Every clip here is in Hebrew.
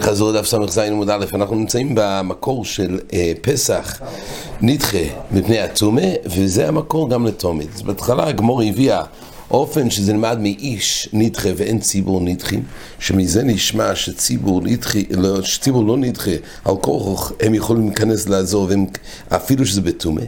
חזור דף ס"ז עמוד א', אנחנו נמצאים במקור של אה, פסח נדחה מפני הטומא, וזה המקור גם לתומית. בהתחלה הגמור הביאה אופן שזה נלמד מאיש נדחה ואין ציבור נדחים, שמזה נשמע שציבור, נדחי, לא, שציבור לא נדחה, על כורח הם יכולים להיכנס לעזור, והם, אפילו שזה בטומא.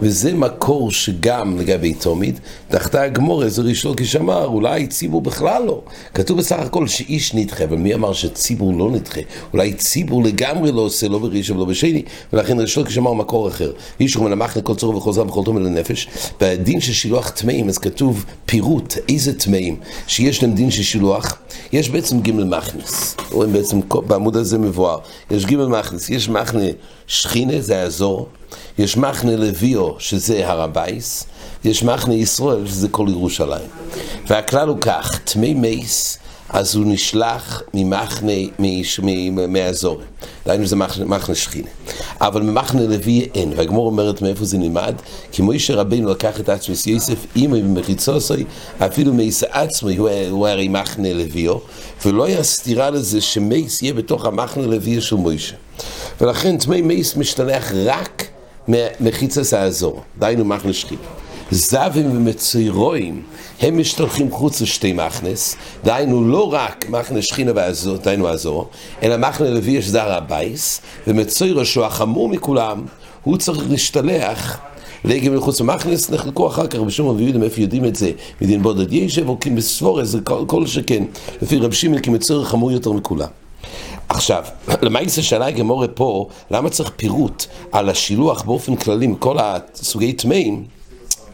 וזה מקור שגם לגבי תומית, דחתה הגמור איזה ריש לוקיש אמר, אולי ציבור בכלל לא. כתוב בסך הכל שאיש נדחה, אבל מי אמר שציבור לא נדחה? אולי ציבור לגמרי לא עושה, לא בראשון ולא בשני, ולכן ריש לוקיש אמר מקור אחר. איש הוא מנמך לכל צורך וחוזר וכל תומא לנפש. בדין של שילוח טמאים, אז כתוב פיר פירוט איזה טמאים שיש להם דין של שילוח, יש בעצם ג' מכנס. רואים בעצם בעמוד הזה מבואר. יש ג' מכנס, יש מחנה שכינה, זה האזור, יש מחנה לביאו, שזה הר הבייס, יש מחנה ישראל, שזה כל ירושלים. והכלל הוא כך, טמאי מייס אז הוא נשלח ממחנה, מהאזור. דהיינו זה מחנה שכינה. אבל ממחנה לוי אין, והגמור אומרת מאיפה זה נלמד, כי מוישה רבינו לקח את עצמי יוסף, אימא במחיצוסי, אפילו מייס עצמי, הוא, הוא הרי מחנה לוויו, ולא היה סתירה לזה שמייס יהיה בתוך המחנה לוויו של מוישה. ולכן תמי מייס משתלח רק מחיצס האזור, דהיינו מחנה שכינה. זבים ומצוירואים הם משתלחים חוץ לשתי מכנס, דהיינו לא רק מכנס שכינה והזור, דהיינו הזור, אלא מכנס לוי יש זר הבייס, ומצוירו שהוא החמור מכולם, הוא צריך להשתלח לגבי מחוץ למכנס, נחלקו אחר כך בשום רבי יהודה, מאיפה יודעים את זה, מדין בודד ישב, או כמספורס, זה כל, כל שכן, לפי רב שימל כמצויר חמור יותר מכולם. עכשיו, למעשה שאלה הגמורה פה, למה צריך פירוט על השילוח באופן כללי מכל הסוגי טמאים?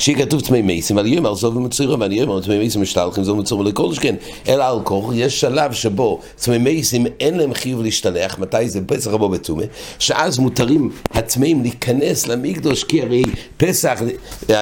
שיהיה כתוב תמי מייסים, אבל יאמר זו ומצוירו, ואני יאמר תמי מייסים משתלחים זו ומצוירו לכל שכן, אלא על כוח, יש שלב שבו תמי מייסים אין להם חיוב להשתלח, מתי זה פסח רבו בתומה, שאז מותרים הטמאים להיכנס למקדוש, כי הרי פסח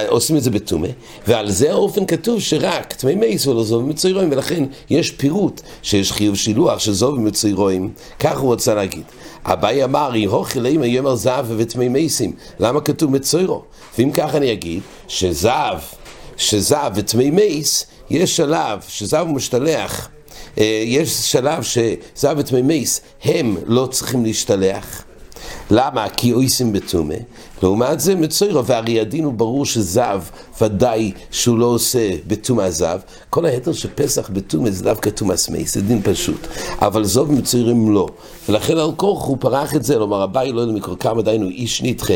עושים את זה בתומה, ועל זה האופן כתוב שרק תמי מייסים ולא זו ומצוירוים, ולכן יש פירוט שיש חיוב שילוח של זו ומצוירוים, כך הוא רוצה להגיד. אביי אמר, יהוכי לימה יאמר זהב ותמי מייסים, למה כתוב מצוירו? ואם כך אני אגיד, שזהב, שזהב ותמי מייס, יש שלב שזהב משתלח, אה, יש שלב שזהב ותמי מייס הם לא צריכים להשתלח. למה? כי אויסים בתומה. לעומת זה מצוירו, והרי הדין הוא ברור שזב, ודאי שהוא לא עושה בתומה זב. כל היתר שפסח בתומה זה דווקא תומה סמי, זה דין פשוט. אבל זוב מצוירים לא. ולכן על כוח הוא פרח את זה, לומר הבאי לא יודע מקרוא כמה דיינו איש נדחה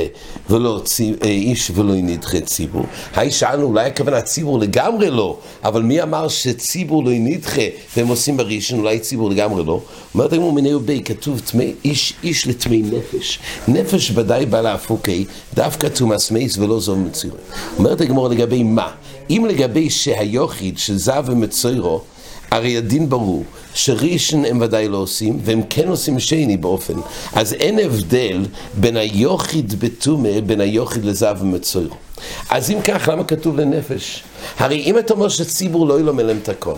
ולא צי, אה, איש ולא נדחה ציבור. היי שאלנו, אולי הכוונה ציבור לגמרי לא, אבל מי אמר שציבור לא נדחה והם עושים בראשון, אולי ציבור לגמרי לא? אומרת הגמור מיני ובי, כתוב תמי, איש, איש לתמי נפש. נפש ודאי בא להפוקי, דווקא תומאס מייס ולא זו מצוירו. אומרת הגמור לגבי מה? אם לגבי שהיוחיד שזב ומצוירו, הרי הדין ברור שראשון הם ודאי לא עושים, והם כן עושים שני באופן. אז אין הבדל בין היוחיד בתומה, בין היוחיד לזב ומצוירו. אז אם כך, למה כתוב לנפש? הרי אם אתה אומר שציבור לא ילומד להם את הכל,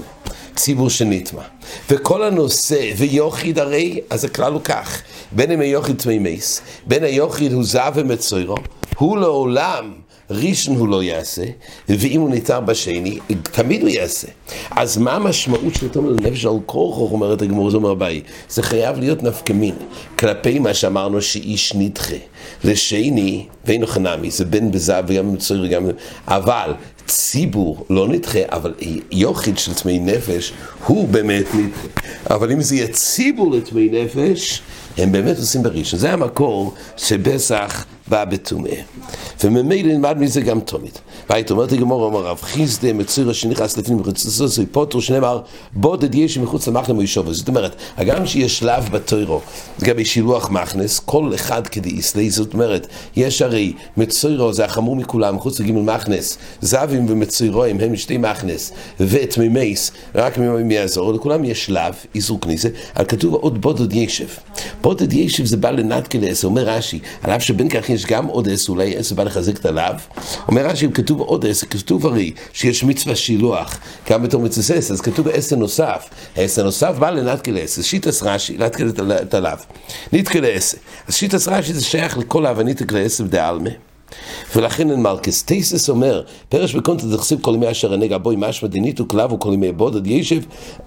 ציבור שנטמע. וכל הנושא, ויוחיד הרי, אז הכלל הוא כך, בין אם היוחיד תמי מייס, בין היוחיד הוא זב ומצוירו, הוא לעולם ראשון הוא לא יעשה, ואם הוא ניתר בשני, תמיד הוא יעשה. אז מה המשמעות של תומר לנפש על כורחו, אומרת הגמור, זה אומר ביי, זה חייב להיות נפקמין, כלפי מה שאמרנו שאיש נדחה. לשני, ואינו חנמי, זה בין בזהב וגם במצויר וגם... אבל ציבור לא נדחה, אבל יוחיד של טמאי נפש הוא באמת נדחה. אבל אם זה יהיה ציבור לטמאי נפש, הם באמת עושים בראשון. זה המקור שפסח בא בטומאה. וממילא נלמד מזה גם תומית. והיית אומרת לגמור, אמר רב חיסדה מציר שנכנס לפנים מחוצצו, פוטרו שנאמר בודד יש מחוץ למחנה מישוב. זאת אומרת, הגם שיש שלב בתוירו, לגבי שילוח מחנס, כל אחד כדי יסלי, זאת אומרת, יש הרי מצוירו זה החמור מכולם, מחוץ לגימל מחנס, זבים ומצוירוים הם שתי מחנס, ותמימייס, רק מיעזור, לכולם יש שלב, איסור כניסה, אבל כתוב עוד בודד ישב. בודד ישב זה בא לנתקלס, אומר רש"י, על אף שבין כך יש גם עשר, אולי עשר בא לחזק את הלאו. אומר רש"י, כתוב עוד עשר, כתוב הרי שיש מצווה שילוח, גם בתור עשר, אז כתוב עשר נוסף. עשר נוסף בא לנתקל עשר, שיטס רש"י, נתקל את הלאו. נתקל עשר. אז שיטס רש"י זה שייך לכל האבנית לעשר דעלמה. ולכן אין מלכס. טייסס אומר, פרש בקונטה דכסיב כל ימי אשר הנגע בוי משמע דניתו כלב וכל ימי בודד ישב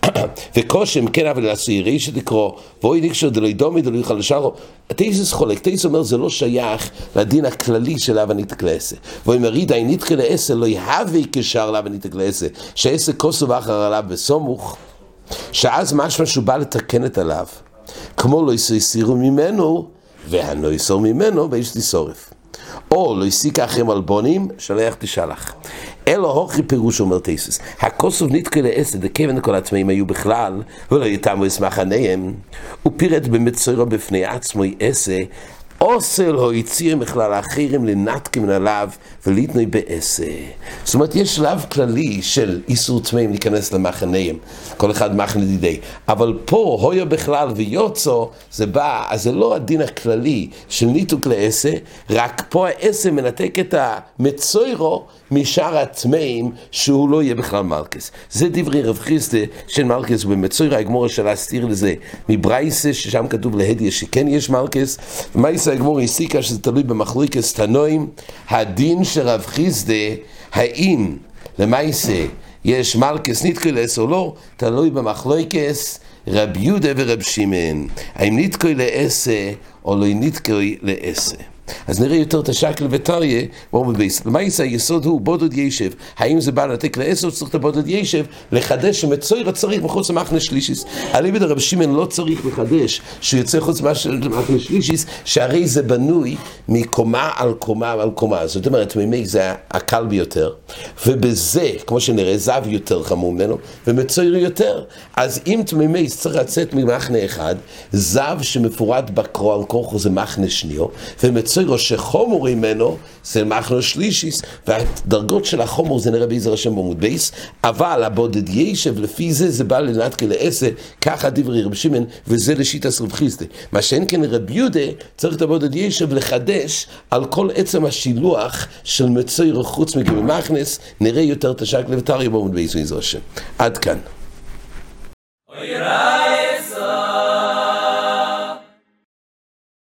וקושם כן אבל לעשוי רישת לקרוא ואוי נקשר דלוי דומי דלוי חלשרו. טייסס חולק, טייסס אומר זה לא שייך לדין הכללי של אבא ניתק לעשה ואומר רידה ניתקה לעשה לא יהווה קשר לאבא ניתק לעשה שעשה כוסו ואחר עליו בסומוך שאז משמע שהוא בא לתקן את עליו כמו לא יסירו ממנו והנויסור ממנו ויש תשורף או לא הסיקה אחרים אלבונים, שלח תשלח. אלו הוכי פירוש אומר תייסס. הכוסוב נתקה לעשר, דכיוון כל עצמאים היו בכלל, ולא יתמו אסמך עניהם. הוא פירט במצוירו בפני עצמו עשה, אוסל או יציר מכלל האחרים לנתקים עליו וליתנוי בעשה. זאת אומרת, יש שלב כללי של איסור טמאים להיכנס למחניהם, כל אחד מחנה דידי. אבל פה, הויה בכלל ויוצו, זה בא, אז זה לא הדין הכללי של ניתוק לעשה, רק פה העשה מנתק את המצוירו משאר הטמאים, שהוא לא יהיה בכלל מלכס. זה דברי רב חיסדה של מלכס, ובמצוירו הגמורה שלה הסתיר לזה מברייסה, ששם כתוב להדיה שכן יש מלכס, ומייסה הגמורה הסיקה שזה תלוי במחלוקס תנועים, הדין של רב חיסדה, האם למעשה יש מלכס נתקלס או לא, תלוי במחלוקס רב יהודה ורב שמעון. האם נתקוי לעשה או לא נתקוי לעשה. אז נראה יותר את השקל וטריה. למעשה היסוד הוא בודד ישב, האם זה בא לתק לעשר, צריך את הבודד ישב, לחדש שמצויר צריך מחוץ למחנה שלישיס. אליבד הרב שמעון לא צריך לחדש שהוא יוצא חוץ למחנה שלישיס, שהרי זה בנוי מקומה על קומה על קומה. זאת אומרת, מימי זה הקל ביותר, ובזה, כמו שנראה, זב יותר חמור ממנו, ומצויר יותר. אז אם תמימי צריך לצאת ממחנה אחד, זב שמפורט בקרו על כוחו זה מחנה שניו, ומצויר מצוירו שחומור ממנו זה מחנו שלישיס, והדרגות של החומור זה נראה בעזר השם בעמוד בייס, אבל הבודד ישב לפי זה זה בא לנתקה לעשר, ככה דברי רב שמעון, וזה לשיט רב חיסדה. מה שאין כן רב יהודה, צריך את הבודד ישב לחדש על כל עצם השילוח של מצוירו חוץ מגבי מחנס, נראה יותר תשק לבטריה בעמוד בייס בעזר השם. עד כאן. רע